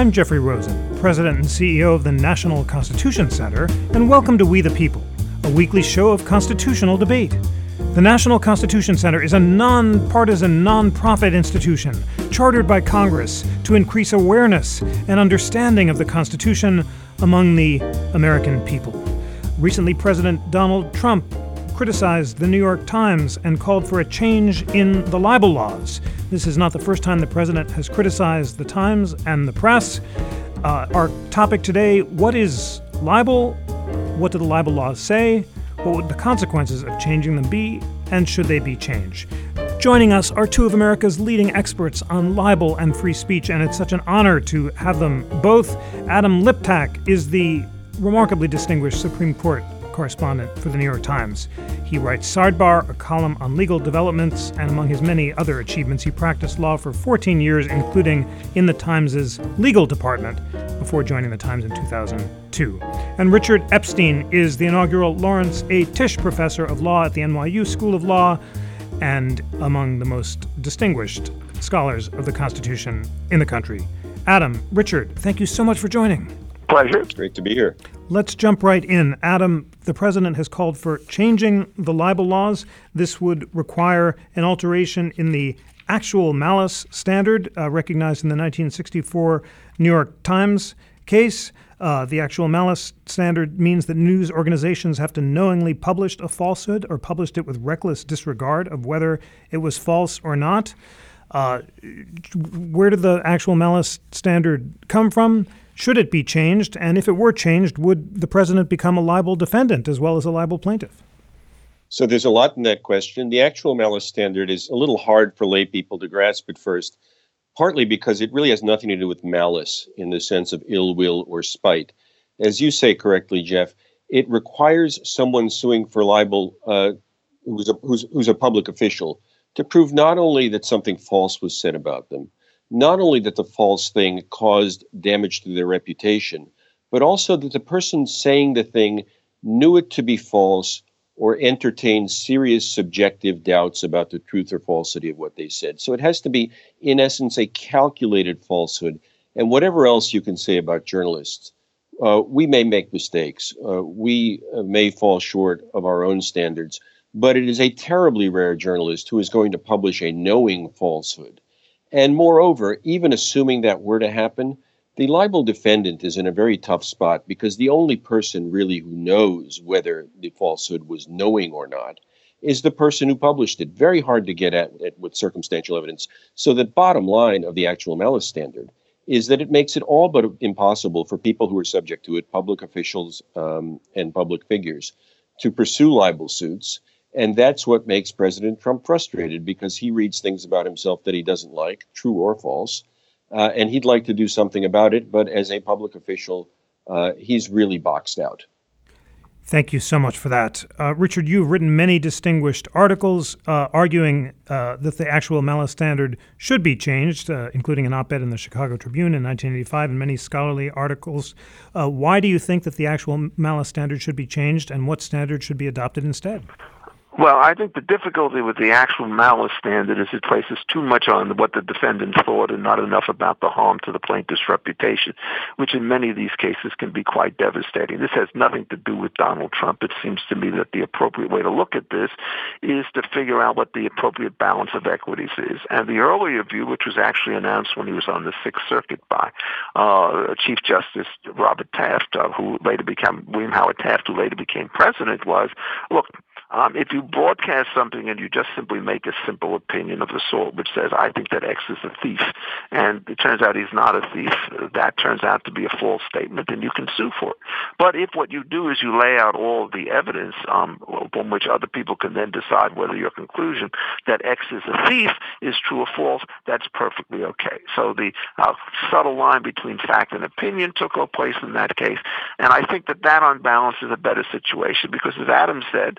I'm Jeffrey Rosen, President and CEO of the National Constitution Center, and welcome to We the People, a weekly show of constitutional debate. The National Constitution Center is a nonpartisan, nonprofit institution chartered by Congress to increase awareness and understanding of the Constitution among the American people. Recently, President Donald Trump criticized the New York Times and called for a change in the libel laws. This is not the first time the president has criticized the Times and the press. Uh, our topic today what is libel? What do the libel laws say? What would the consequences of changing them be? And should they be changed? Joining us are two of America's leading experts on libel and free speech, and it's such an honor to have them both. Adam Liptak is the remarkably distinguished Supreme Court correspondent for the New York Times. He writes Sidebar, a column on legal developments, and among his many other achievements, he practiced law for 14 years, including in the Times' legal department before joining the Times in 2002. And Richard Epstein is the inaugural Lawrence A. Tisch Professor of Law at the NYU School of Law and among the most distinguished scholars of the Constitution in the country. Adam, Richard, thank you so much for joining. Pleasure. Great to be here. Let's jump right in. Adam, the president has called for changing the libel laws. This would require an alteration in the actual malice standard uh, recognized in the 1964 New York Times case. Uh, the actual malice standard means that news organizations have to knowingly publish a falsehood or published it with reckless disregard of whether it was false or not. Uh, where did the actual malice standard come from? Should it be changed? And if it were changed, would the president become a libel defendant as well as a libel plaintiff? So there's a lot in that question. The actual malice standard is a little hard for lay people to grasp at first, partly because it really has nothing to do with malice in the sense of ill will or spite. As you say correctly, Jeff, it requires someone suing for libel uh, who's, a, who's, who's a public official to prove not only that something false was said about them, not only that the false thing caused damage to their reputation, but also that the person saying the thing knew it to be false or entertained serious subjective doubts about the truth or falsity of what they said. So it has to be, in essence, a calculated falsehood. And whatever else you can say about journalists, uh, we may make mistakes. Uh, we uh, may fall short of our own standards, but it is a terribly rare journalist who is going to publish a knowing falsehood and moreover, even assuming that were to happen, the libel defendant is in a very tough spot because the only person really who knows whether the falsehood was knowing or not is the person who published it. Very hard to get at, at with circumstantial evidence. So the bottom line of the actual malice standard is that it makes it all but impossible for people who are subject to it, public officials um, and public figures, to pursue libel suits and that's what makes President Trump frustrated because he reads things about himself that he doesn't like, true or false, uh, and he'd like to do something about it. But as a public official, uh, he's really boxed out. Thank you so much for that. Uh, Richard, you've written many distinguished articles uh, arguing uh, that the actual malice standard should be changed, uh, including an op ed in the Chicago Tribune in 1985 and many scholarly articles. Why do you think that the actual malice standard should be changed, and what standard should be adopted instead? Well, I think the difficulty with the actual malice standard is it places too much on what the defendant thought and not enough about the harm to the plaintiff's reputation, which in many of these cases can be quite devastating. This has nothing to do with Donald Trump. It seems to me that the appropriate way to look at this is to figure out what the appropriate balance of equities is. And the earlier view, which was actually announced when he was on the Sixth Circuit by uh, Chief Justice Robert Taft, uh, who later became William Howard Taft, who later became president, was look, um, if you broadcast something and you just simply make a simple opinion of the sort which says, I think that X is a thief, and it turns out he's not a thief, that turns out to be a false statement, and you can sue for it. But if what you do is you lay out all the evidence um, which other people can then decide whether your conclusion that X is a thief is true or false, that's perfectly okay. So the uh, subtle line between fact and opinion took a place in that case, and I think that that on balance is a better situation because as Adam said,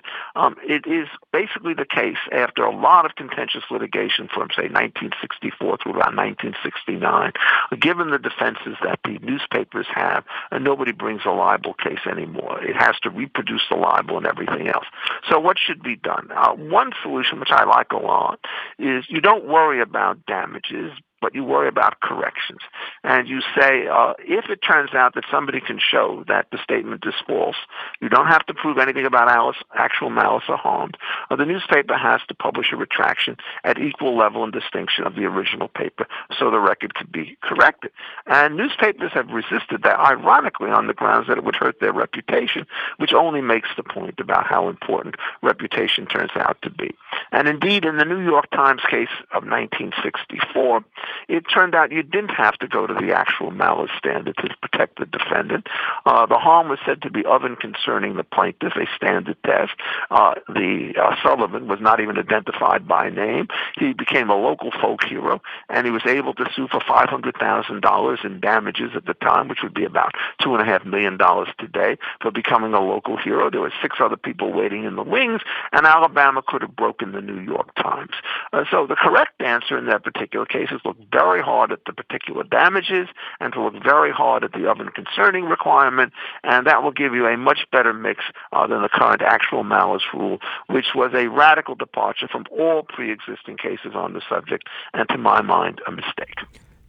it is basically the case after a lot of contentious litigation from, say, 1964 through around 1969, given the defenses that the newspapers have, and nobody brings a libel case anymore. It has to reproduce the libel and everything else. So what should be done? Uh, one solution, which I like a lot, is you don't worry about damages but you worry about corrections. And you say, uh, if it turns out that somebody can show that the statement is false, you don't have to prove anything about Alice, actual malice or harm. Uh, the newspaper has to publish a retraction at equal level and distinction of the original paper so the record could be corrected. And newspapers have resisted that, ironically, on the grounds that it would hurt their reputation, which only makes the point about how important reputation turns out to be. And indeed, in the New York Times case of 1964, it turned out you didn't have to go to the actual malice standard to protect the defendant. Uh, the harm was said to be of and concerning the plaintiff, a standard test. Uh, the uh, Sullivan was not even identified by name. He became a local folk hero, and he was able to sue for $500,000 in damages at the time, which would be about $2.5 million today, for becoming a local hero. There were six other people waiting in the wings, and Alabama could have broken the New York Times. Uh, so the correct answer in that particular case is look very hard at the particular damages and to look very hard at the and concerning requirement, and that will give you a much better mix uh, than the current actual malice rule, which was a radical departure from all pre-existing cases on the subject, and to my mind, a mistake.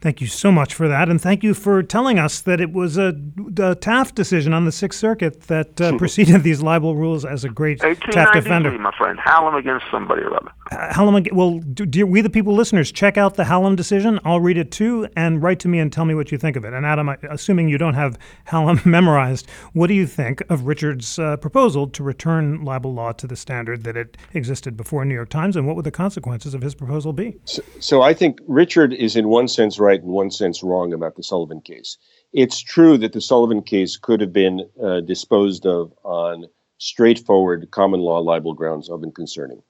Thank you so much for that, and thank you for telling us that it was a, a Taft decision on the Sixth Circuit that uh, preceded these libel rules as a great Taft defender. my friend, Hallam against somebody or other. Uh, Hallam, well, do, dear, we the people listeners, check out the Hallam decision. I'll read it too, and write to me and tell me what you think of it. And Adam, assuming you don't have Hallam memorized, what do you think of Richard's uh, proposal to return libel law to the standard that it existed before New York Times, and what would the consequences of his proposal be? So, so I think Richard is in one sense right right, in one sense, wrong about the Sullivan case. It's true that the Sullivan case could have been uh, disposed of on straightforward common law libel grounds of and concerning.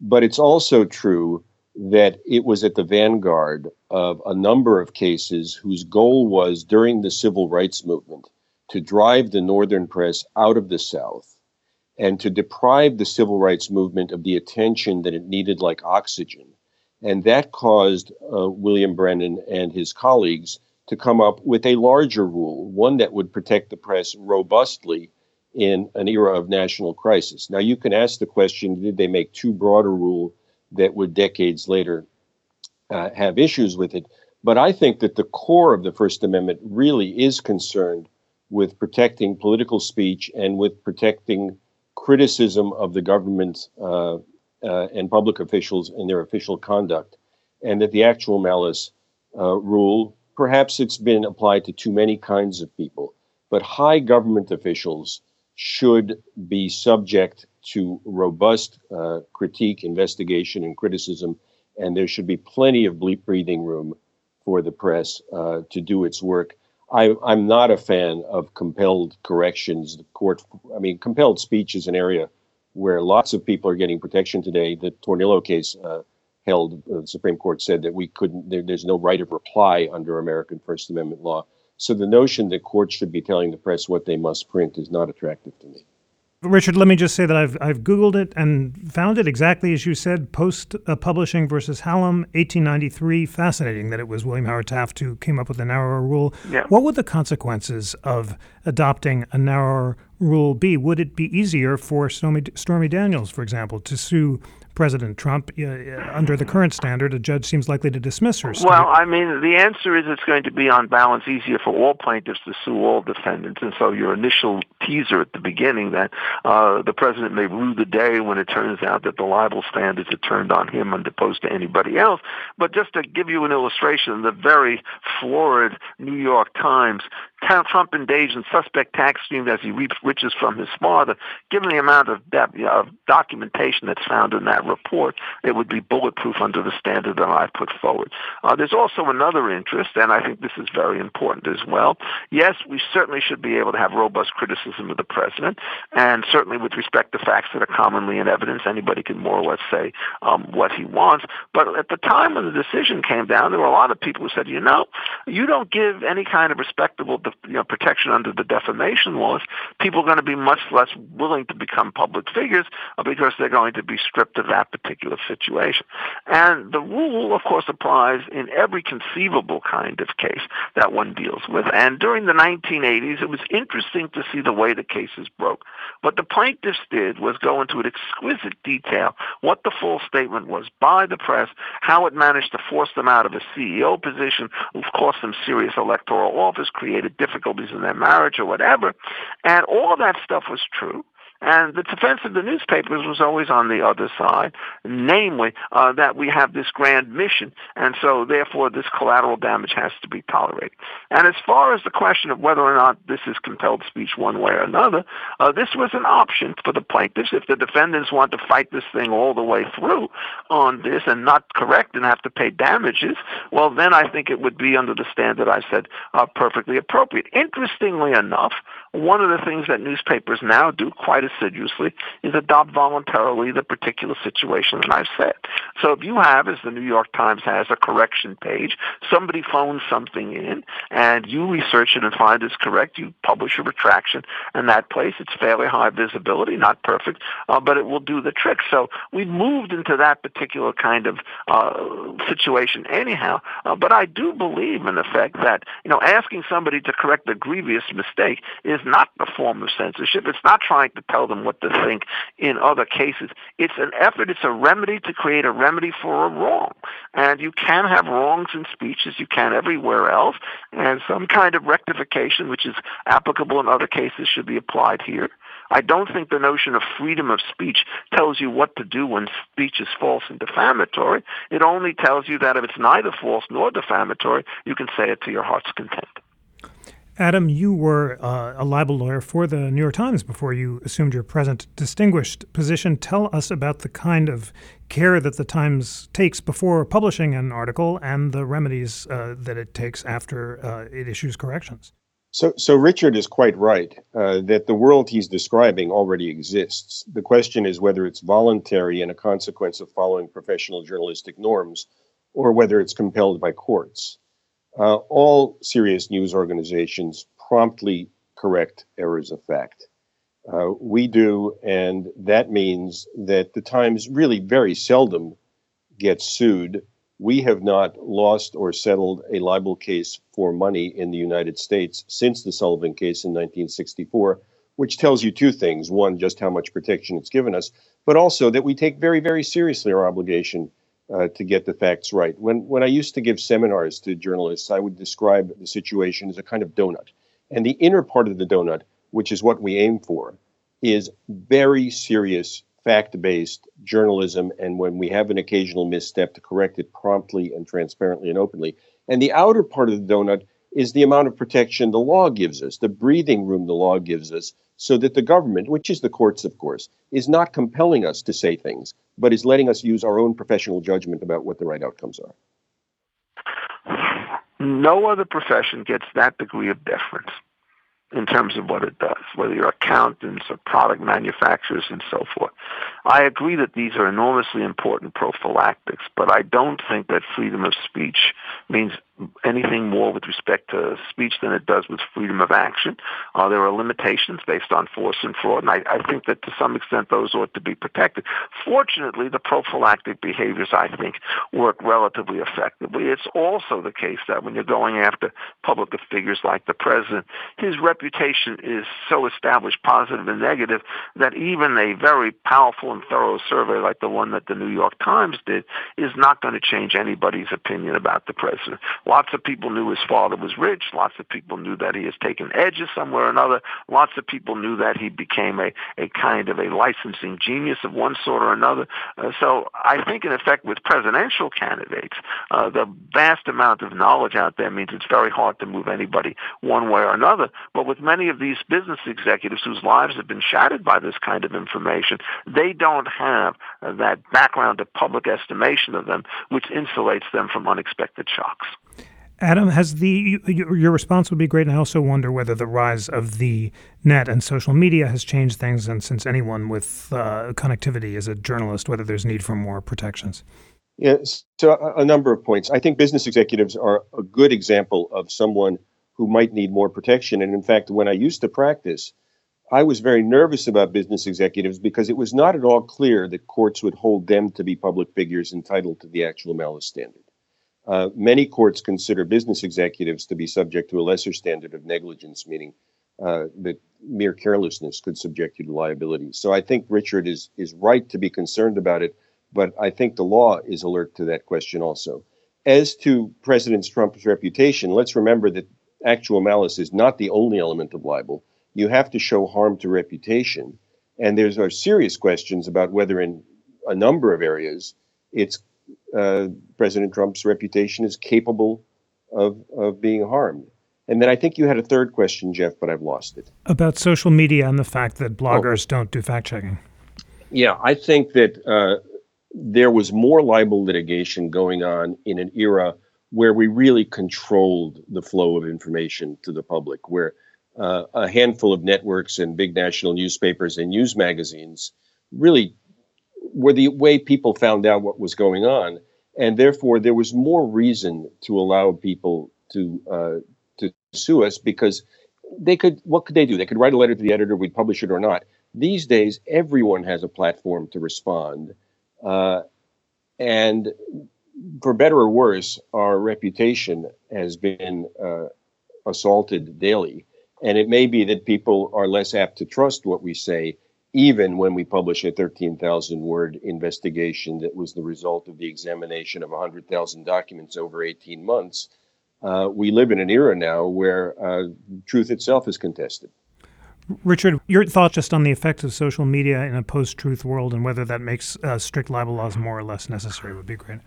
But it's also true that it was at the vanguard of a number of cases whose goal was during the civil rights movement to drive the Northern press out of the South and to deprive the civil rights movement of the attention that it needed like oxygen and that caused uh, William Brennan and his colleagues to come up with a larger rule, one that would protect the press robustly in an era of national crisis. Now, you can ask the question did they make too broad a rule that would decades later uh, have issues with it? But I think that the core of the First Amendment really is concerned with protecting political speech and with protecting criticism of the government uh, uh, and public officials in their official conduct, and that the actual malice uh, rule, perhaps it's been applied to too many kinds of people, but high government officials should be subject to robust uh, critique, investigation, and criticism, and there should be plenty of breathing room for the press uh, to do its work. I, am not a fan of compelled corrections. The court, I mean, compelled speech is an area where lots of people are getting protection today. The Tornillo case uh, held, uh, the Supreme Court said that we couldn't, there, there's no right of reply under American First Amendment law. So the notion that courts should be telling the press what they must print is not attractive to me. Richard, let me just say that I've, I've Googled it and found it exactly as you said Post uh, Publishing versus Hallam, 1893. Fascinating that it was William Howard Taft who came up with a narrower rule. Yeah. What would the consequences of adopting a narrower rule be? Would it be easier for Stormy, Stormy Daniels, for example, to sue President Trump. Uh, under the current standard, a judge seems likely to dismiss her. Well, I mean, the answer is it's going to be on balance easier for all plaintiffs to sue all defendants. And so your initial teaser at the beginning that uh, the president may rue the day when it turns out that the libel standards are turned on him as opposed to anybody else. But just to give you an illustration, the very florid New York Times Trump engaged in suspect tax schemes as he reaped riches from his father. Given the amount of, debt of documentation that's found in that report, it would be bulletproof under the standard that I put forward. Uh, there's also another interest, and I think this is very important as well. Yes, we certainly should be able to have robust criticism of the president, and certainly with respect to facts that are commonly in evidence, anybody can more or less say um, what he wants. But at the time when the decision came down, there were a lot of people who said, you know, you don't give any kind of respectable you know, protection under the defamation laws, people are going to be much less willing to become public figures because they're going to be stripped of that particular situation. And the rule, of course, applies in every conceivable kind of case that one deals with. And during the 1980s, it was interesting to see the way the cases broke. What the plaintiffs did was go into an exquisite detail what the false statement was by the press, how it managed to force them out of a CEO position, cost them serious electoral office, created difficulties in their marriage or whatever. And all that stuff was true. And the defense of the newspapers was always on the other side, namely uh, that we have this grand mission, and so therefore this collateral damage has to be tolerated. And as far as the question of whether or not this is compelled speech one way or another, uh, this was an option for the plaintiffs. If the defendants want to fight this thing all the way through on this and not correct and have to pay damages, well, then I think it would be under the standard I said uh, perfectly appropriate. Interestingly enough, one of the things that newspapers now do quite assiduously is adopt voluntarily the particular situation that I've said. So if you have, as the New York Times has, a correction page, somebody phones something in, and you research it and find it's correct, you publish a retraction in that place. It's fairly high visibility, not perfect, uh, but it will do the trick. So we've moved into that particular kind of uh, situation anyhow. Uh, but I do believe, in effect, that you know asking somebody to correct a grievous mistake is not a form of censorship. It's not trying to tell them what to think in other cases. It's an effort, it's a remedy to create a remedy for a wrong. And you can have wrongs in speech as you can everywhere else, and some kind of rectification, which is applicable in other cases, should be applied here. I don't think the notion of freedom of speech tells you what to do when speech is false and defamatory. It only tells you that if it's neither false nor defamatory, you can say it to your heart's content. Adam, you were uh, a libel lawyer for the New York Times before you assumed your present distinguished position. Tell us about the kind of care that the Times takes before publishing an article and the remedies uh, that it takes after uh, it issues corrections. So, so Richard is quite right uh, that the world he's describing already exists. The question is whether it's voluntary and a consequence of following professional journalistic norms, or whether it's compelled by courts. Uh, all serious news organizations promptly correct errors of fact. Uh, we do, and that means that the Times really very seldom gets sued. We have not lost or settled a libel case for money in the United States since the Sullivan case in 1964, which tells you two things. One, just how much protection it's given us, but also that we take very, very seriously our obligation uh, to get the facts right. When when I used to give seminars to journalists, I would describe the situation as a kind of donut, and the inner part of the donut, which is what we aim for, is very serious fact-based journalism, and when we have an occasional misstep, to correct it promptly and transparently and openly. And the outer part of the donut is the amount of protection the law gives us, the breathing room the law gives us, so that the government, which is the courts, of course, is not compelling us to say things, but is letting us use our own professional judgment about what the right outcomes are. No other profession gets that degree of deference in terms of what it does, whether you're accountants or product manufacturers and so forth. I agree that these are enormously important prophylactics, but I don't think that freedom of speech means anything more with respect to speech than it does with freedom of action. Uh, there are limitations based on force and fraud, and I, I think that to some extent those ought to be protected. Fortunately, the prophylactic behaviors, I think, work relatively effectively. It's also the case that when you're going after public figures like the president, his reputation is so established, positive and negative, that even a very powerful and thorough survey like the one that the New York Times did is not going to change anybody's opinion about the president. Lots of people knew his father was rich. Lots of people knew that he has taken edges somewhere or another. Lots of people knew that he became a, a kind of a licensing genius of one sort or another. Uh, so I think, in effect, with presidential candidates, uh, the vast amount of knowledge out there means it's very hard to move anybody one way or another. But with many of these business executives whose lives have been shattered by this kind of information, they don't have uh, that background of public estimation of them, which insulates them from unexpected shocks. Adam, has the your response would be great, and I also wonder whether the rise of the net and social media has changed things, and since anyone with uh, connectivity is a journalist, whether there's need for more protections. Yes, so a, a number of points. I think business executives are a good example of someone who might need more protection. And in fact, when I used to practice, I was very nervous about business executives because it was not at all clear that courts would hold them to be public figures entitled to the actual malice standard. Uh, many courts consider business executives to be subject to a lesser standard of negligence, meaning uh, that mere carelessness could subject you to liability. So I think Richard is is right to be concerned about it, but I think the law is alert to that question also. As to President Trump's reputation, let's remember that actual malice is not the only element of libel. You have to show harm to reputation, and there's are serious questions about whether in a number of areas it's uh, President Trump's reputation is capable of of being harmed. And then I think you had a third question, Jeff, but I've lost it. About social media and the fact that bloggers oh. don't do fact checking. Yeah, I think that uh, there was more libel litigation going on in an era where we really controlled the flow of information to the public, where uh, a handful of networks and big national newspapers and news magazines really were the way people found out what was going on. And therefore, there was more reason to allow people to uh, sue us because they could what could they do they could write a letter to the editor we'd publish it or not these days everyone has a platform to respond uh, and for better or worse our reputation has been uh, assaulted daily and it may be that people are less apt to trust what we say even when we publish a 13,000 word investigation that was the result of the examination of 100,000 documents over 18 months uh, we live in an era now where uh, truth itself is contested. Richard, your thoughts just on the effects of social media in a post truth world and whether that makes uh, strict libel laws more or less necessary would be great.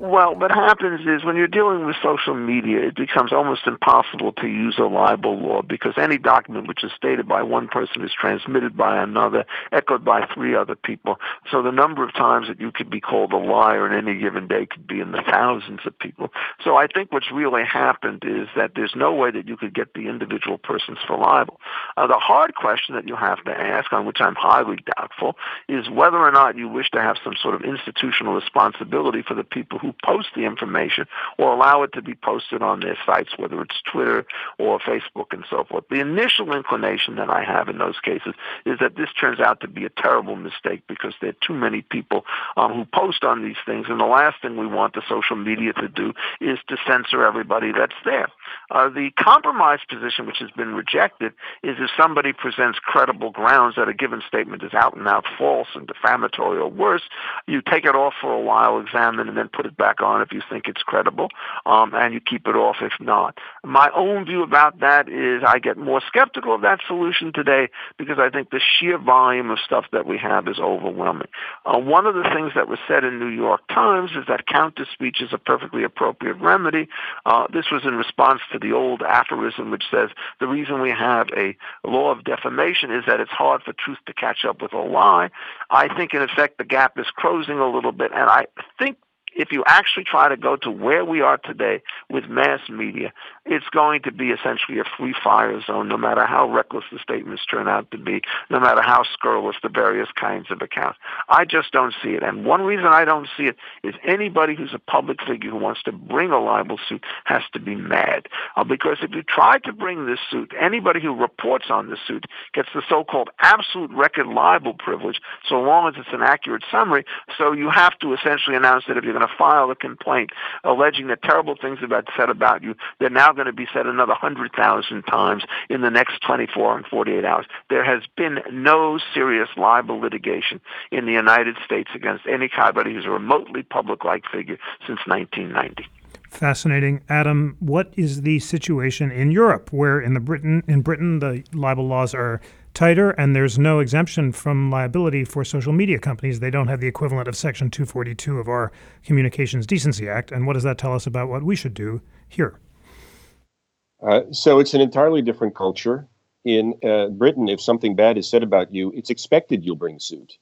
Well, what happens is when you're dealing with social media, it becomes almost impossible to use a libel law because any document which is stated by one person is transmitted by another, echoed by three other people. So the number of times that you could be called a liar in any given day could be in the thousands of people. So I think what's really happened is that there's no way that you could get the individual persons for libel. Uh, the hard question that you have to ask, on which I'm highly doubtful, is whether or not you wish to have some sort of institutional responsibility for the people who post the information or allow it to be posted on their sites, whether it's Twitter or Facebook and so forth. The initial inclination that I have in those cases is that this turns out to be a terrible mistake because there are too many people um, who post on these things, and the last thing we want the social media to do is to censor everybody that's there. Uh, the compromise position, which has been rejected, is if somebody presents credible grounds that a given statement is out and out false and defamatory or worse, you take it off for a while, examine, and then put it back on if you think it's credible, um, and you keep it off if not. My own view about that is I get more skeptical of that solution today because I think the sheer volume of stuff that we have is overwhelming. Uh, one of the things that was said in New York Times is that counter speech is a perfectly appropriate remedy. Uh, this was in response to the old aphorism which says the reason we have a law of defamation is that it's hard for truth to catch up with a lie. I think in effect the gap is closing a little bit, and I think if you actually try to go to where we are today with mass media, it's going to be essentially a free fire zone, no matter how reckless the statements turn out to be, no matter how scurrilous the various kinds of accounts. I just don't see it. And one reason I don't see it is anybody who's a public figure who wants to bring a libel suit has to be mad. Uh, because if you try to bring this suit, anybody who reports on the suit gets the so-called absolute record libel privilege, so long as it's an accurate summary. So you have to essentially announce that if you're going to file a complaint alleging that terrible things have been said about you, they're now going to be said another 100,000 times in the next 24 and 48 hours. There has been no serious libel litigation in the United States against any anybody who's a remotely public-like figure since 1990. Fascinating, Adam. What is the situation in Europe, where in the Britain in Britain the libel laws are tighter, and there's no exemption from liability for social media companies. They don't have the equivalent of Section 242 of our Communications Decency Act. And what does that tell us about what we should do here? Uh, so it's an entirely different culture. In uh, Britain, if something bad is said about you, it's expected you'll bring suit.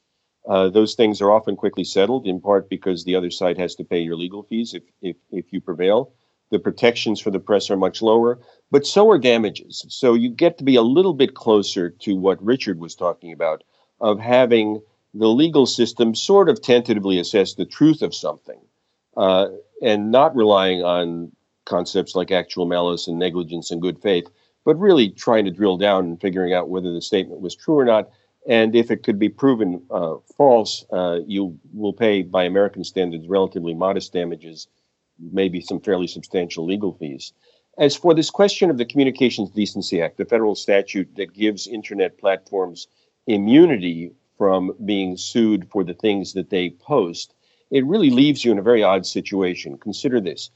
Uh, those things are often quickly settled, in part because the other side has to pay your legal fees if, if, if you prevail. The protections for the press are much lower, but so are damages. So you get to be a little bit closer to what Richard was talking about of having the legal system sort of tentatively assess the truth of something uh, and not relying on concepts like actual malice and negligence and good faith, but really trying to drill down and figuring out whether the statement was true or not. And if it could be proven uh, false, uh, you will pay, by American standards, relatively modest damages, maybe some fairly substantial legal fees. As for this question of the Communications Decency Act, the federal statute that gives internet platforms immunity from being sued for the things that they post, it really leaves you in a very odd situation. Consider this.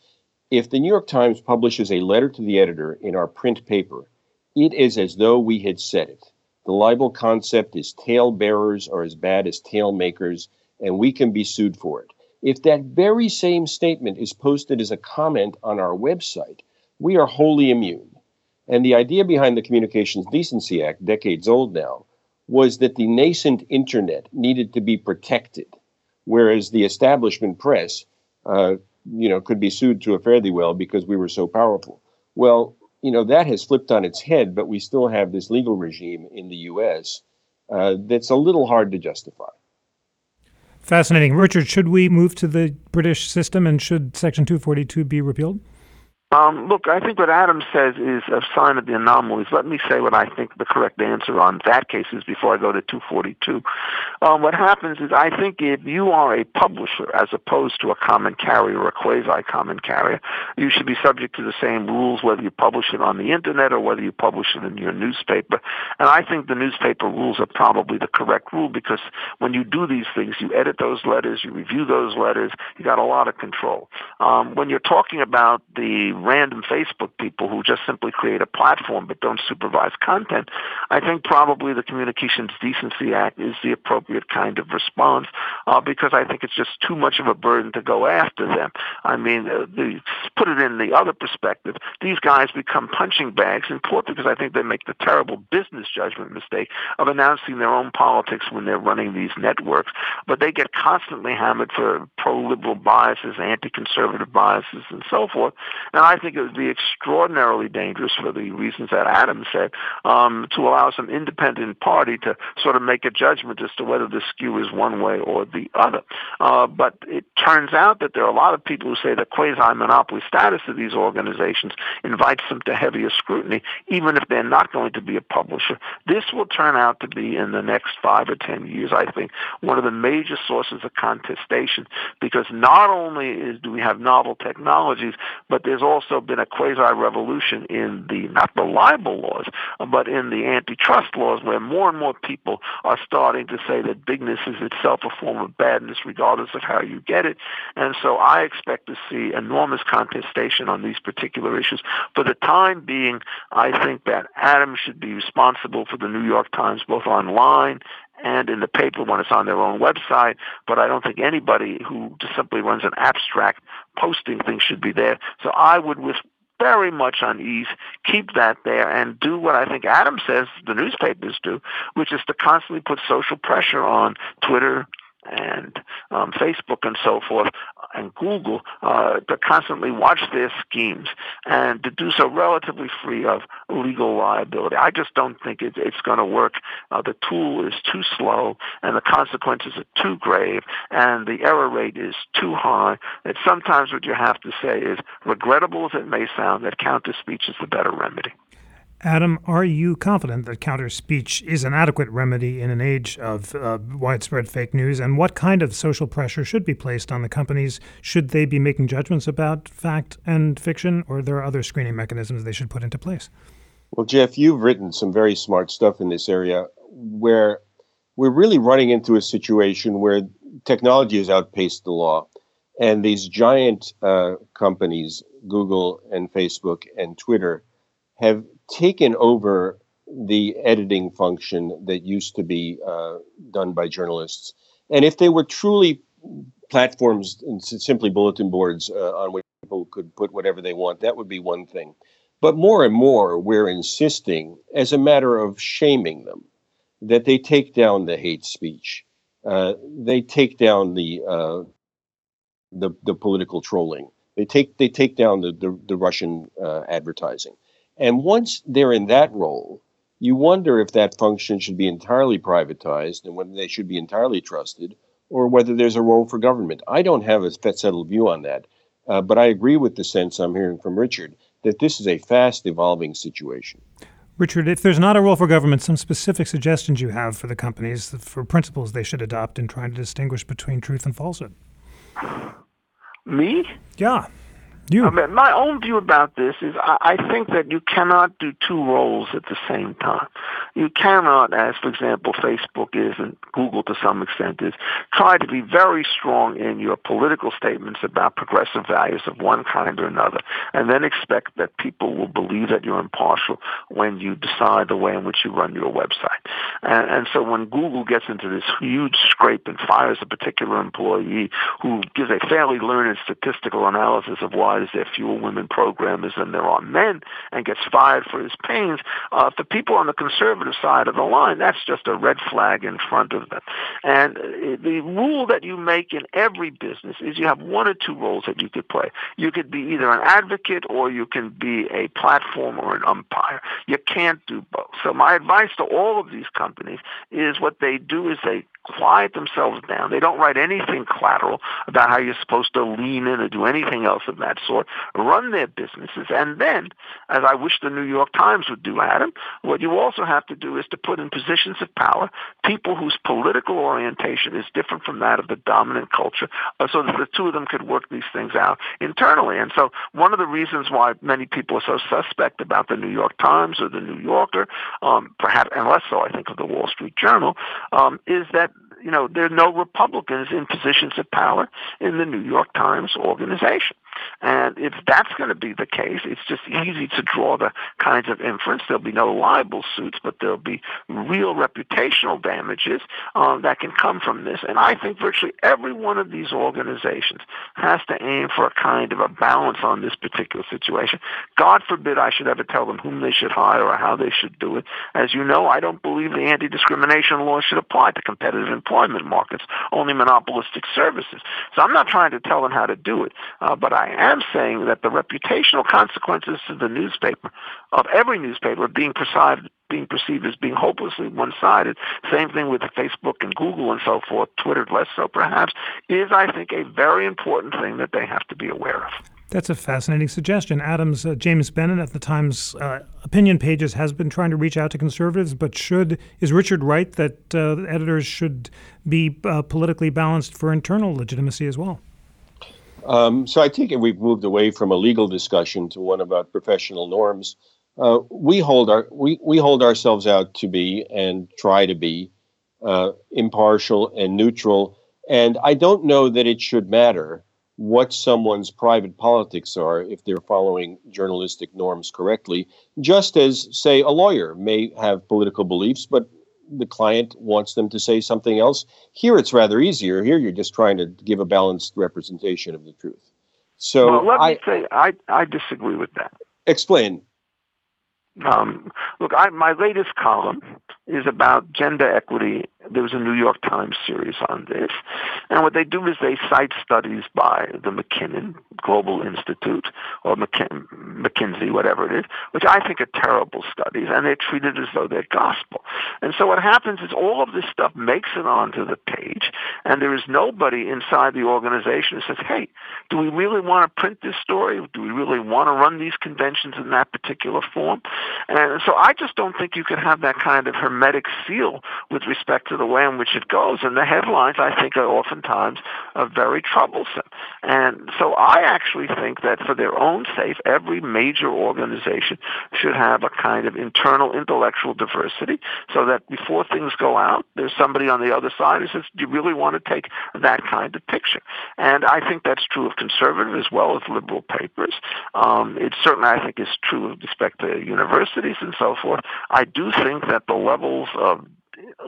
If the New York Times publishes a letter to the editor in our print paper, it is as though we had said it. The libel concept is tale bearers are as bad as tale makers, and we can be sued for it. If that very same statement is posted as a comment on our website, we are wholly immune. And the idea behind the Communications Decency Act, decades old now, was that the nascent internet needed to be protected, whereas the establishment press, uh, you know, could be sued to a fairly well because we were so powerful. Well, you know, that has flipped on its head, but we still have this legal regime in the U.S. Uh, that's a little hard to justify. Fascinating. Richard, should we move to the British system and should Section 242 be repealed? Um, look, I think what Adam says is a sign of the anomalies. Let me say what I think the correct answer on that case is before I go to 242. Um, what happens is I think if you are a publisher as opposed to a common carrier or a quasi-common carrier, you should be subject to the same rules whether you publish it on the internet or whether you publish it in your newspaper. And I think the newspaper rules are probably the correct rule because when you do these things, you edit those letters, you review those letters, you got a lot of control. Um, when you're talking about the random Facebook people who just simply create a platform but don't supervise content, I think probably the Communications Decency Act is the appropriate kind of response uh, because I think it's just too much of a burden to go after them. I mean, uh, the, put it in the other perspective, these guys become punching bags in court because I think they make the terrible business judgment mistake of announcing their own politics when they're running these networks. But they get constantly hammered for pro-liberal biases, anti-conservative biases, and so forth. And I think it would be extraordinarily dangerous for the reasons that Adam said um, to allow some independent party to sort of make a judgment as to whether the skew is one way or the other. Uh, but it turns out that there are a lot of people who say that quasi-monopoly status of these organizations invites them to heavier scrutiny, even if they're not going to be a publisher. This will turn out to be in the next five or ten years, I think, one of the major sources of contestation because not only is, do we have novel technologies, but there's also also been a quasi-revolution in the, not the libel laws, uh, but in the antitrust laws where more and more people are starting to say that bigness is itself a form of badness regardless of how you get it. And so I expect to see enormous contestation on these particular issues. For the time being, I think that Adam should be responsible for the New York Times both online and in the paper when it's on their own website. But I don't think anybody who just simply runs an abstract posting thing should be there. So I would, with very much on unease, keep that there and do what I think Adam says the newspapers do, which is to constantly put social pressure on Twitter, and um, Facebook and so forth and Google uh, to constantly watch their schemes and to do so relatively free of legal liability. I just don't think it, it's going to work. Uh, the tool is too slow and the consequences are too grave and the error rate is too high that sometimes what you have to say is, regrettable as it may sound, that counter speech is the better remedy. Adam, are you confident that counter speech is an adequate remedy in an age of uh, widespread fake news? And what kind of social pressure should be placed on the companies? Should they be making judgments about fact and fiction, or there are other screening mechanisms they should put into place? Well, Jeff, you've written some very smart stuff in this area where we're really running into a situation where technology has outpaced the law. And these giant uh, companies, Google and Facebook and Twitter, have taken over the editing function that used to be uh, done by journalists. And if they were truly platforms and simply bulletin boards uh, on which people could put whatever they want, that would be one thing. But more and more, we're insisting, as a matter of shaming them, that they take down the hate speech. Uh, they take down the, uh, the the political trolling. They take they take down the the, the Russian uh, advertising. And once they're in that role, you wonder if that function should be entirely privatized and whether they should be entirely trusted or whether there's a role for government. I don't have a settled view on that, uh, but I agree with the sense I'm hearing from Richard that this is a fast evolving situation. Richard, if there's not a role for government, some specific suggestions you have for the companies for principles they should adopt in trying to distinguish between truth and falsehood? Me? Yeah. You. I mean, my own view about this is I, I think that you cannot do two roles at the same time. You cannot, as for example Facebook is and Google to some extent is, try to be very strong in your political statements about progressive values of one kind or another, and then expect that people will believe that you're impartial when you decide the way in which you run your website. And, and so when Google gets into this huge scrape and fires a particular employee who gives a fairly learned statistical analysis of why is there fewer women programmers than there are men and gets fired for his pains, uh, for people on the conservative side of the line, that's just a red flag in front of them. And uh, the rule that you make in every business is you have one or two roles that you could play. You could be either an advocate or you can be a platform or an umpire. You can't do both. So my advice to all of these companies is what they do is they quiet themselves down. They don't write anything collateral about how you're supposed to lean in or do anything else of that sort. Run their businesses. And then, as I wish the New York Times would do, Adam, what you also have to do is to put in positions of power people whose political orientation is different from that of the dominant culture uh, so that the two of them could work these things out internally. And so one of the reasons why many people are so suspect about the New York Times or the New Yorker, um, perhaps, and less so, I think, of the Wall Street Journal, um, is that you know, there are no Republicans in positions of power in the New York Times organization. And if that's going to be the case, it's just easy to draw the kinds of inference. There'll be no libel suits, but there'll be real reputational damages uh, that can come from this. And I think virtually every one of these organizations has to aim for a kind of a balance on this particular situation. God forbid I should ever tell them whom they should hire or how they should do it. As you know, I don't believe the anti-discrimination law should apply to competitive employment markets, only monopolistic services. So I'm not trying to tell them how to do it, uh, but I am saying that the reputational consequences to the newspaper, of every newspaper, being perceived being perceived as being hopelessly one-sided. Same thing with Facebook and Google and so forth, Twitter less so perhaps, is I think a very important thing that they have to be aware of. That's a fascinating suggestion. Adams, uh, James Bennet at the Times uh, opinion pages has been trying to reach out to conservatives, but should is Richard right that uh, editors should be uh, politically balanced for internal legitimacy as well? Um, so I take it we've moved away from a legal discussion to one about professional norms. Uh, we hold our we, we hold ourselves out to be and try to be uh, impartial and neutral. And I don't know that it should matter what someone's private politics are if they're following journalistic norms correctly. Just as, say, a lawyer may have political beliefs, but the client wants them to say something else. Here it's rather easier. Here you're just trying to give a balanced representation of the truth. So well, let I, me say I, I disagree with that. Explain. Um, look, I, my latest column is about gender equity. There was a New York Times series on this. And what they do is they cite studies by the McKinnon Global Institute or McKin- McKinsey, whatever it is, which I think are terrible studies, and they're treated as though they're gospel. And so what happens is all of this stuff makes it onto the page, and there is nobody inside the organization who says, hey, do we really want to print this story? Do we really want to run these conventions in that particular form? And so I just don't think you can have that kind of hermetic seal with respect to the way in which it goes. And the headlines, I think, are oftentimes are very troublesome. And so I actually think that for their own sake, every major organization should have a kind of internal intellectual diversity so that before things go out, there's somebody on the other side who says, do you really want to take that kind of picture? And I think that's true of conservative as well as liberal papers. Um, it certainly, I think, is true with respect to universities and so forth. I do think that the levels of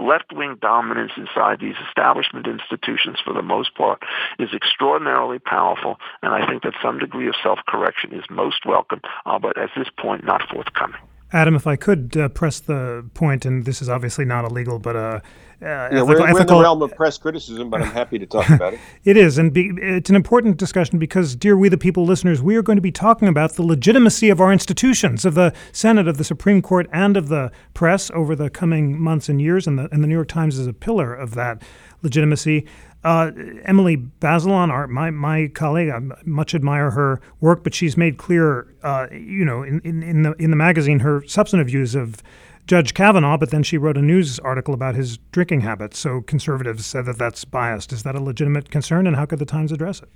left-wing dominance inside these establishment institutions for the most part is extraordinarily powerful, and I think that some degree of self-correction is most welcome, uh, but at this point not forthcoming. Adam, if I could uh, press the point, and this is obviously not illegal, but uh, uh, yeah, we're, we're, in the realm of press criticism, but I'm happy to talk about it. it is, and be, it's an important discussion because, dear We the People listeners, we are going to be talking about the legitimacy of our institutions, of the Senate, of the Supreme Court, and of the press over the coming months and years, and the, and the New York Times is a pillar of that legitimacy. Uh, Emily Bazelon, our, my my colleague, I much admire her work, but she's made clear, uh, you know, in, in, in the in the magazine her substantive views of Judge Kavanaugh. But then she wrote a news article about his drinking habits. So conservatives said that that's biased. Is that a legitimate concern, and how could the Times address it?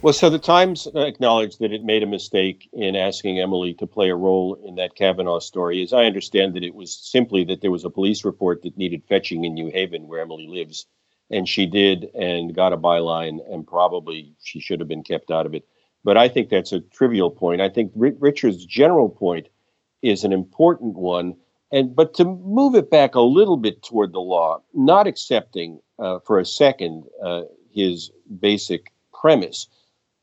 Well, so the Times acknowledged that it made a mistake in asking Emily to play a role in that Kavanaugh story. As I understand that it was simply that there was a police report that needed fetching in New Haven, where Emily lives, and she did and got a byline, and probably she should have been kept out of it. But I think that's a trivial point. I think R- Richard's general point is an important one. And but to move it back a little bit toward the law, not accepting uh, for a second uh, his basic premise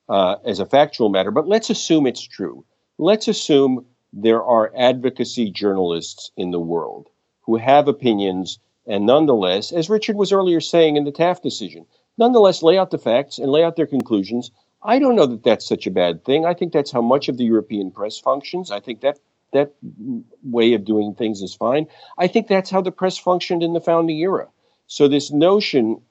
uh, as a factual matter, but let's assume it's true. Let's assume there are advocacy journalists in the world who have opinions and nonetheless, as Richard was earlier saying in the Taft decision, nonetheless lay out the facts and lay out their conclusions. I don't know that that's such a bad thing. I think that's how much of the European press functions. I think that that way of doing things is fine. I think that's how the press functioned in the founding era. So this notion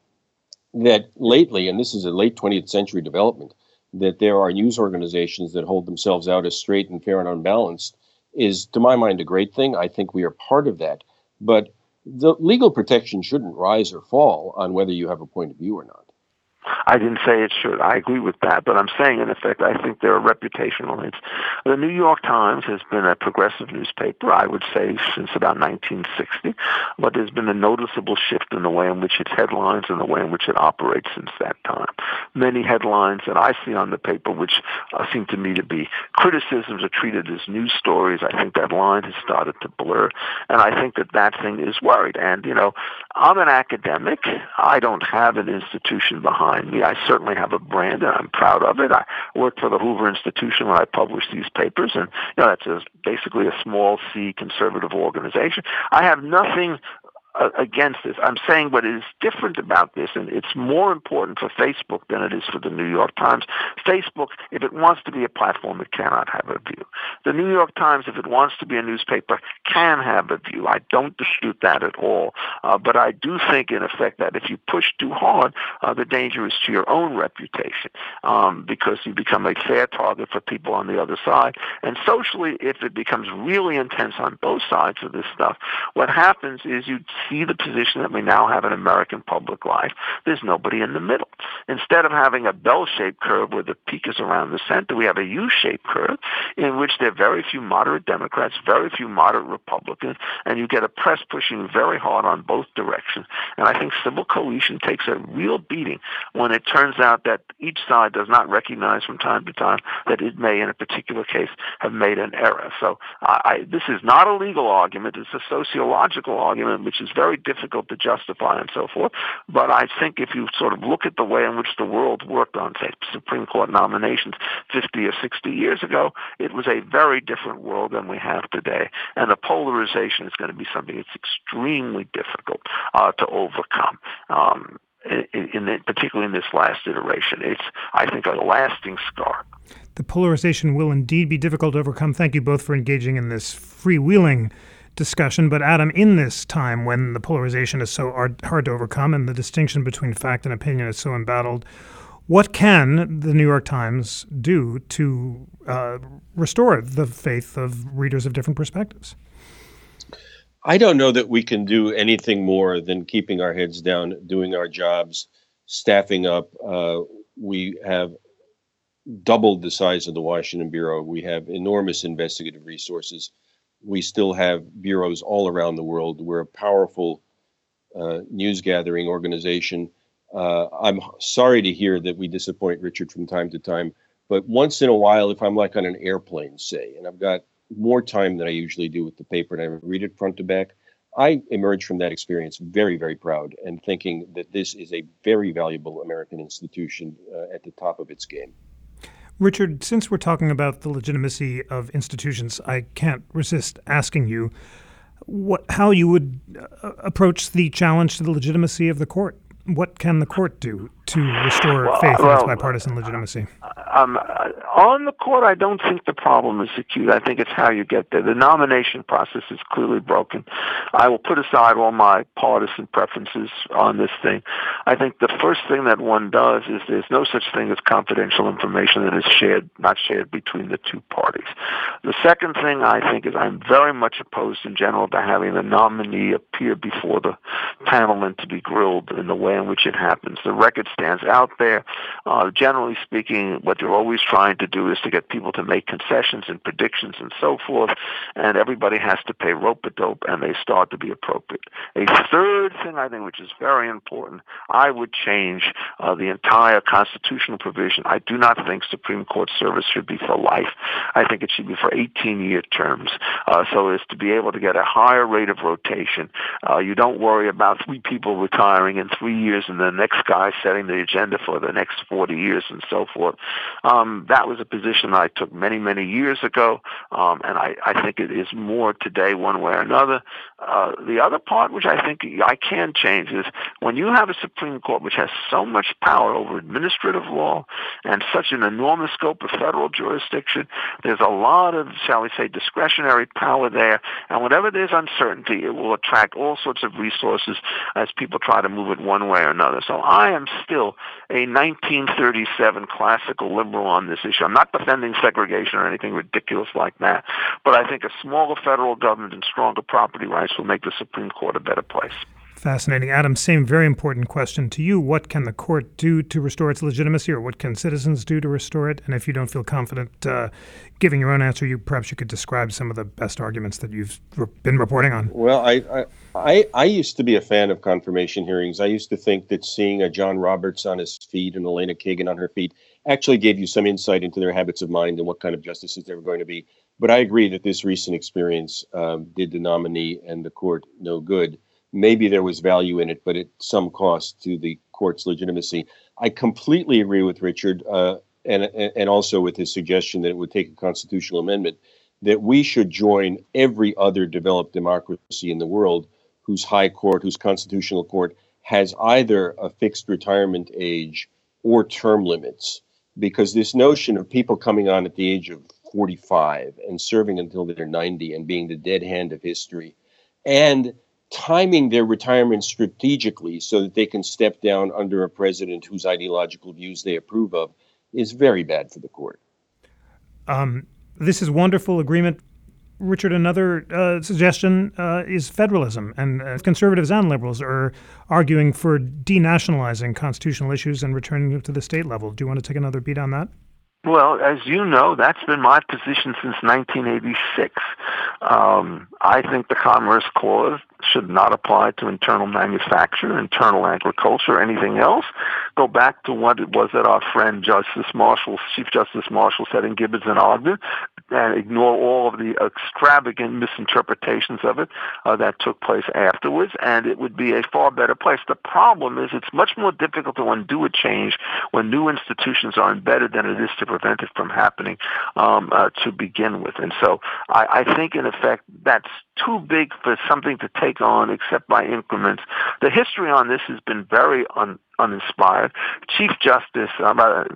that lately, and this is a late 20th century development, that there are news organizations that hold themselves out as straight and fair and unbalanced is, to my mind, a great thing. I think we are part of that. But the legal protection shouldn't rise or fall on whether you have a point of view or not. I didn't say it should. I agree with that, but I'm saying, in effect, I think there are reputational hits. The New York Times has been a progressive newspaper, I would say, since about 1960, but there's been a noticeable shift in the way in which its headlines and the way in which it operates since that time. Many headlines that I see on the paper, which uh, seem to me to be criticisms, are treated as news stories. I think that line has started to blur, and I think that that thing is worried. And, you know, I'm an academic. I don't have an institution behind I certainly have a brand, and I'm proud of it. I worked for the Hoover Institution when I published these papers, and you know that's a, basically a small C conservative organization. I have nothing against this. I'm saying what is different about this, and it's more important for Facebook than it is for the New York Times. Facebook, if it wants to be a platform, it cannot have a view. The New York Times, if it wants to be a newspaper, can have a view. I don't dispute that at all. Uh, but I do think, in effect, that if you push too hard, uh, the danger is to your own reputation um, because you become a fair target for people on the other side. And socially, if it becomes really intense on both sides of this stuff, what happens is you see the position that we now have in American public life. There's nobody in the middle. Instead of having a bell-shaped curve where the peak is around the center, we have a U-shaped curve in which there are very few moderate Democrats, very few moderate Republicans, and you get a press pushing very hard on both directions. And I think civil coalition takes a real beating when it turns out that each side does not recognize from time to time that it may, in a particular case, have made an error. So I, this is not a legal argument; it's a sociological argument, which is very difficult to justify and so forth. But I think if you sort of look at the way in which the world worked on, say, Supreme Court nominations 50 or 60 years ago, it was a very different world than we have today. And the polarization is going to be something that's extremely difficult uh, to overcome. Um, in, in the, particularly in this last iteration, it's I think a lasting scar. The polarization will indeed be difficult to overcome. Thank you both for engaging in this freewheeling discussion. But, Adam, in this time when the polarization is so hard, hard to overcome and the distinction between fact and opinion is so embattled, what can the New York Times do to uh, restore the faith of readers of different perspectives? I don't know that we can do anything more than keeping our heads down, doing our jobs, staffing up. Uh, we have doubled the size of the Washington Bureau. We have enormous investigative resources we still have bureaus all around the world. We're a powerful uh, news gathering organization. Uh, I'm sorry to hear that we disappoint Richard from time to time, but once in a while, if I'm like on an airplane, say, and I've got more time than I usually do with the paper and I read it front to back, I emerge from that experience very, very proud and thinking that this is a very valuable American institution uh, at the top of its game. Richard, since we're talking about the legitimacy of institutions, I can't resist asking you what, how you would uh, approach the challenge to the legitimacy of the court. What can the court do to restore well, faith well, in its bipartisan legitimacy? Um, on the court, I don't think the problem is acute. I think it's how you get there. The nomination process is clearly broken. I will put aside all my partisan preferences on this thing. I think the first thing that one does is there's no such thing as confidential information that is shared, not shared between the two parties. The second thing I think is I'm very much opposed in general to having the nominee appear before the panel and to be grilled in the way in which it happens. The record stands out there. Uh, generally speaking, what they're always trying to do is to get people to make concessions and predictions and so forth, and everybody has to pay rope-a-dope, and they start to be appropriate. A third thing I think, which is very important, I would change uh, the entire constitutional provision. I do not think Supreme Court service should be for life. I think it should be for 18-year terms, uh, so as to be able to get a higher rate of rotation. Uh, you don't worry about three people retiring in three years and the next guy setting the agenda for the next 40 years and so forth. Um, that was a position I took many, many years ago, um, and I, I think it is more today one way or another. Uh, the other part, which I think I can change, is when you have a Supreme Court which has so much power over administrative law and such an enormous scope of federal jurisdiction, there's a lot of, shall we say, discretionary power there, and whenever there's uncertainty, it will attract all sorts of resources as people try to move it one way or another. So I am still a 1937 classical liberal on this issue. I'm not defending segregation or anything ridiculous like that, but I think a smaller federal government and stronger property rights will make the Supreme Court a better place. Fascinating. Adam, same very important question to you. What can the court do to restore its legitimacy, or what can citizens do to restore it? And if you don't feel confident uh, giving your own answer, you perhaps you could describe some of the best arguments that you've re- been reporting on. Well, I, I, I, I used to be a fan of confirmation hearings. I used to think that seeing a John Roberts on his feet and Elena Kagan on her feet actually gave you some insight into their habits of mind and what kind of justices they were going to be. But I agree that this recent experience um, did the nominee and the court no good maybe there was value in it, but at some cost to the court's legitimacy. I completely agree with Richard, uh, and and also with his suggestion that it would take a constitutional amendment that we should join every other developed democracy in the world whose high court, whose constitutional court has either a fixed retirement age or term limits. Because this notion of people coming on at the age of 45 and serving until they're 90 and being the dead hand of history and timing their retirement strategically so that they can step down under a president whose ideological views they approve of is very bad for the court. Um, this is wonderful agreement. Richard, another uh, suggestion uh, is federalism, and uh, conservatives and liberals are arguing for denationalizing constitutional issues and returning them to the state level. Do you want to take another beat on that? Well, as you know, that's been my position since 1986. Um, I think the Commerce Clause should not apply to internal manufacture, internal agriculture, anything else. Go back to what it was that our friend Justice Marshall, Chief Justice Marshall said in Gibbons and Ogden, and ignore all of the extravagant misinterpretations of it uh, that took place afterwards, and it would be a far better place. The problem is it's much more difficult to undo a change when new institutions are embedded than it is to prevent it from happening um, uh, to begin with. And so I, I think, in effect, that's too big for something to take on except by increments. The history on this has been very un, uninspired. Chief Justice uh,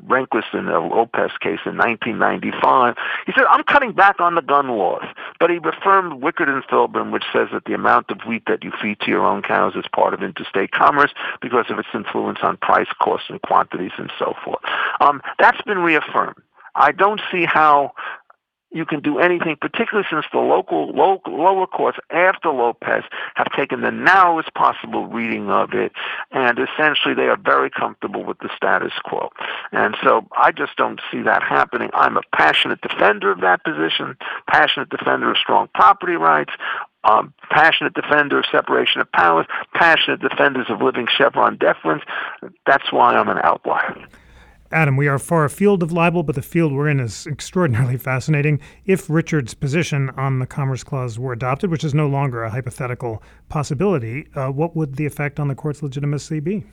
Rehnquist in the Lopez case in 1995, he said, I'm cutting back on the gun laws. But he affirmed Wickard and Filburn, which says that the amount of wheat that you feed to your own cows is part of interstate commerce because of its influence on price, costs, and quantities and so forth. Um, that's been reaffirmed. I don't see how you can do anything, particularly since the local, local lower courts after Lopez have taken the narrowest possible reading of it, and essentially they are very comfortable with the status quo. And so I just don't see that happening. I'm a passionate defender of that position, passionate defender of strong property rights, um, passionate defender of separation of powers, passionate defenders of living Chevron deference. That's why I'm an outlier. Adam, we are far afield of libel, but the field we're in is extraordinarily fascinating. If Richard's position on the Commerce Clause were adopted, which is no longer a hypothetical possibility, uh, what would the effect on the court's legitimacy be?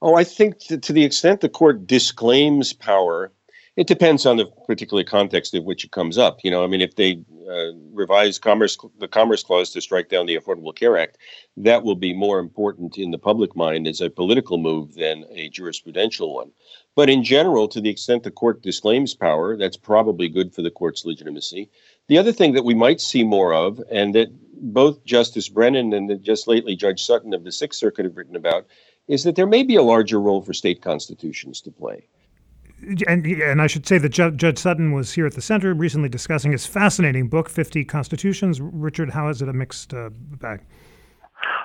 Oh, I think to, the extent the court disclaims power, It depends on the particular context in which it comes up. You know, I mean, if they uh, revise commerce the Commerce Clause to strike down the Affordable Care Act, that will be more important in the public mind as a political move than a jurisprudential one. But in general, to the extent the court disclaims power, that's probably good for the court's legitimacy. The other thing that we might see more of, and that both Justice Brennan and just lately Judge Sutton of the Sixth Circuit have written about, is that there may be a larger role for state constitutions to play. And, and I should say that Judge Sutton was here at the center recently discussing his fascinating book, 50 Constitutions. Richard, how is it a mixed uh, bag?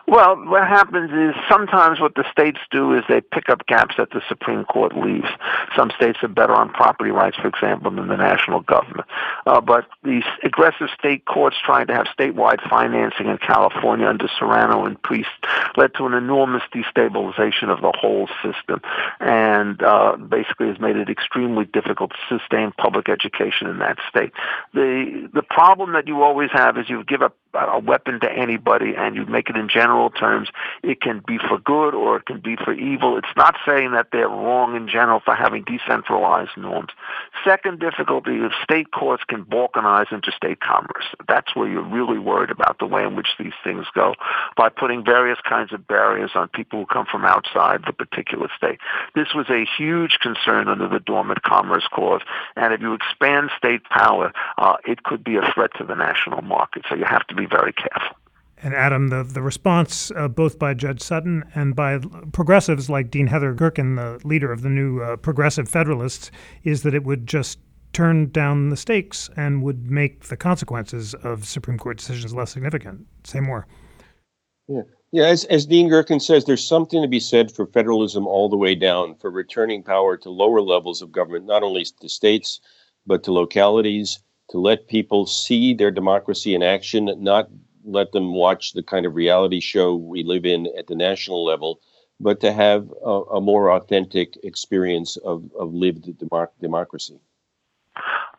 Well, what happens is sometimes what the states do is they pick up gaps that the Supreme Court leaves. Some states are better on property rights, for example, than the national government. Uh, but these aggressive state courts trying to have statewide financing in California under Serrano and Priest led to an enormous destabilization of the whole system and uh, basically has made it extremely difficult to sustain public education in that state. The, the problem that you always have is you give up a weapon to anybody and you make it in general terms. It can be for good or it can be for evil. It's not saying that they're wrong in general for having decentralized norms. Second difficulty is state courts can balkanize interstate commerce. That's where you're really worried about the way in which these things go by putting various kinds of barriers on people who come from outside the particular state. This was a huge concern under the Dormant Commerce Clause, and if you expand state power, uh, it could be a threat to the national market. So you have to be be very careful. And Adam, the, the response uh, both by Judge Sutton and by progressives like Dean Heather Gerken, the leader of the new uh, Progressive Federalists, is that it would just turn down the stakes and would make the consequences of Supreme Court decisions less significant. Say more. Yeah. Yeah, as, as Dean Gerken says, there's something to be said for federalism all the way down, for returning power to lower levels of government, not only to states, but to localities, to let people see their democracy in action, not let them watch the kind of reality show we live in at the national level, but to have a, a more authentic experience of, of lived democ- democracy.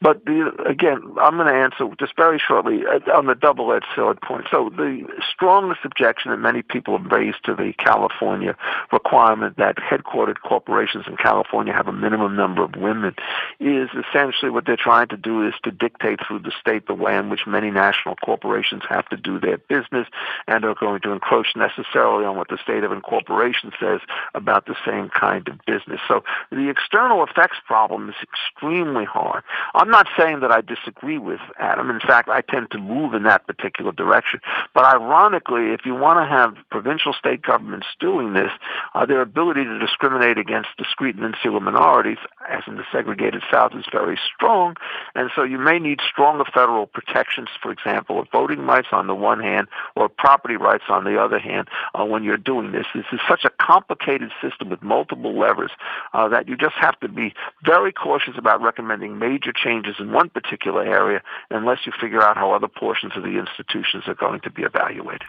But the, again, I'm going to answer just very shortly uh, on the double-edged sword point. So the strongest objection that many people have raised to the California requirement that headquartered corporations in California have a minimum number of women is essentially what they're trying to do is to dictate through the state the way in which many national corporations have to do their business and are going to encroach necessarily on what the state of incorporation says about the same kind of business. So the external effects problem is extremely hard. I'm not saying that I disagree with Adam. In fact, I tend to move in that particular direction. But ironically, if you want to have provincial state governments doing this, uh, their ability to discriminate against discrete and insular minorities, as in the segregated South, is very strong. And so you may need stronger federal protections, for example, of voting rights on the one hand or property rights on the other hand uh, when you're doing this. This is such a complicated system with multiple levers uh, that you just have to be very cautious about recommending major major changes in one particular area unless you figure out how other portions of the institutions are going to be evaluated.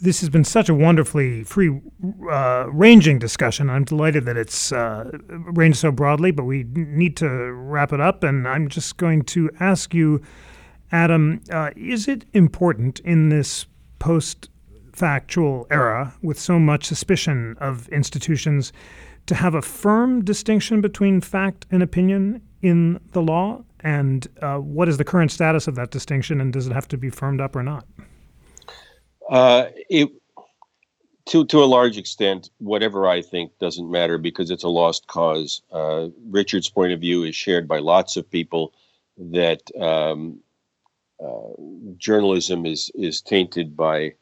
This has been such a wonderfully free uh, ranging discussion. I'm delighted that it's uh, ranged so broadly, but we need to wrap it up. And I'm just going to ask you, Adam, uh, is it important in this post factual era with so much suspicion of institutions to have a firm distinction between fact and opinion in the law? And uh, what is the current status of that distinction, and does it have to be firmed up or not? Uh, it, to to a large extent, whatever I think doesn't matter because it's a lost cause. Uh, Richard's point of view is shared by lots of people that um, uh, journalism is is tainted by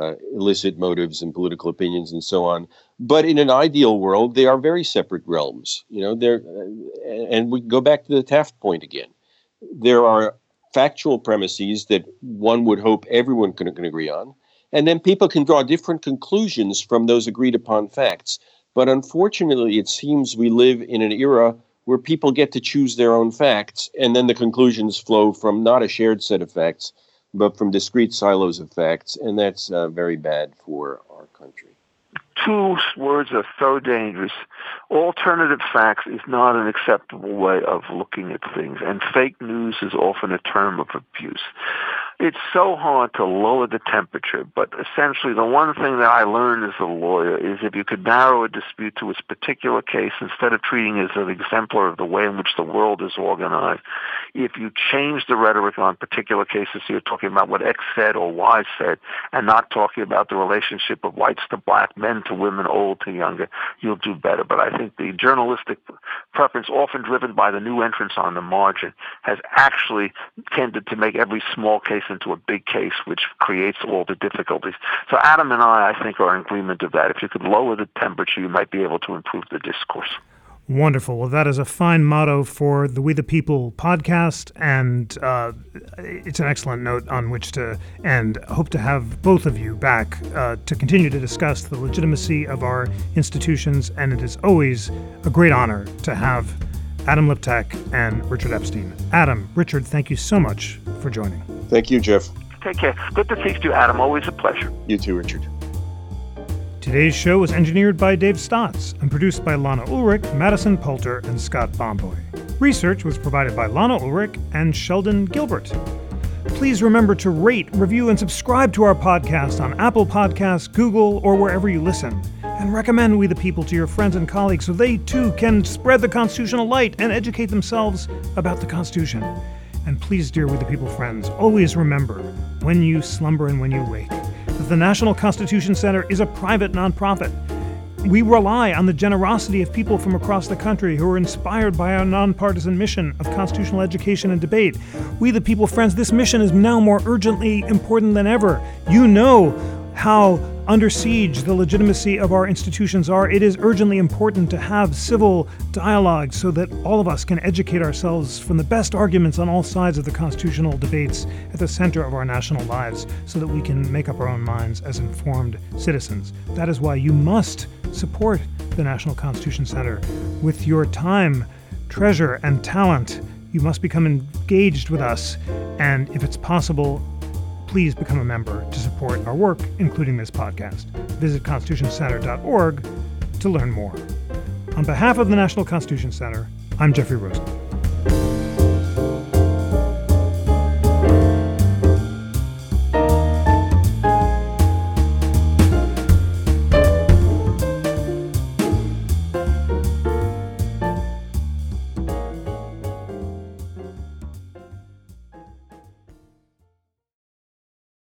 uh, illicit motives and political opinions and so on. But in an ideal world, they are very separate realms. You know, they're, uh, and we go back to the Taft point again. There are factual premises that one would hope everyone can, can agree on, and then people can draw different conclusions from those agreed upon facts. But unfortunately, it seems we live in an era where people get to choose their own facts, and then the conclusions flow from not a shared set of facts, but from discrete silos of facts, and that's uh, very bad for our country. Two words are so dangerous. Alternative facts is not an acceptable way of looking at things, and fake news is often a term of abuse. It's so hard to lower the temperature, but essentially the one thing that I learned as a lawyer is if you could narrow a dispute to its particular case instead of treating it as an exemplar of the way in which the world is organized, if you change the rhetoric on particular cases, so you're talking about what X said or Y said, and not talking about the relationship of whites to black, men to women, old to younger, you'll do better. But I think the journalistic preference, often driven by the new entrants on the margin, has actually tended to make every small case into a big case, which creates all the difficulties. So Adam and I, I think, are in agreement of that. If you could lower the temperature, you might be able to improve the discourse. Wonderful. Well, that is a fine motto for the We the People podcast, and uh, it's an excellent note on which to end. Hope to have both of you back uh, to continue to discuss the legitimacy of our institutions, and it is always a great honor to have Adam Liptak and Richard Epstein. Adam, Richard, thank you so much for joining. Thank you, Jeff. Take care. Good to speak to you, Adam. Always a pleasure. You too, Richard. Today's show was engineered by Dave Stotts and produced by Lana Ulrich, Madison Poulter, and Scott Bomboy. Research was provided by Lana Ulrich and Sheldon Gilbert. Please remember to rate, review, and subscribe to our podcast on Apple Podcasts, Google, or wherever you listen. And recommend We the People to your friends and colleagues so they too can spread the constitutional light and educate themselves about the Constitution. And please, dear We the People friends, always remember when you slumber and when you wake that the National Constitution Center is a private nonprofit. We rely on the generosity of people from across the country who are inspired by our nonpartisan mission of constitutional education and debate. We, the people, friends, this mission is now more urgently important than ever. You know how under siege the legitimacy of our institutions are, it is urgently important to have civil dialogue so that all of us can educate ourselves from the best arguments on all sides of the constitutional debates at the center of our national lives so that we can make up our own minds as informed citizens. That is why you must support the National Constitution Center with your time, treasure, and talent. You must become engaged with us, and if it's possible, please become a member to support our work, including this podcast. Visit constitutioncenter.org to learn more. On behalf of the National Constitution Center, I'm Jeffrey Rosen.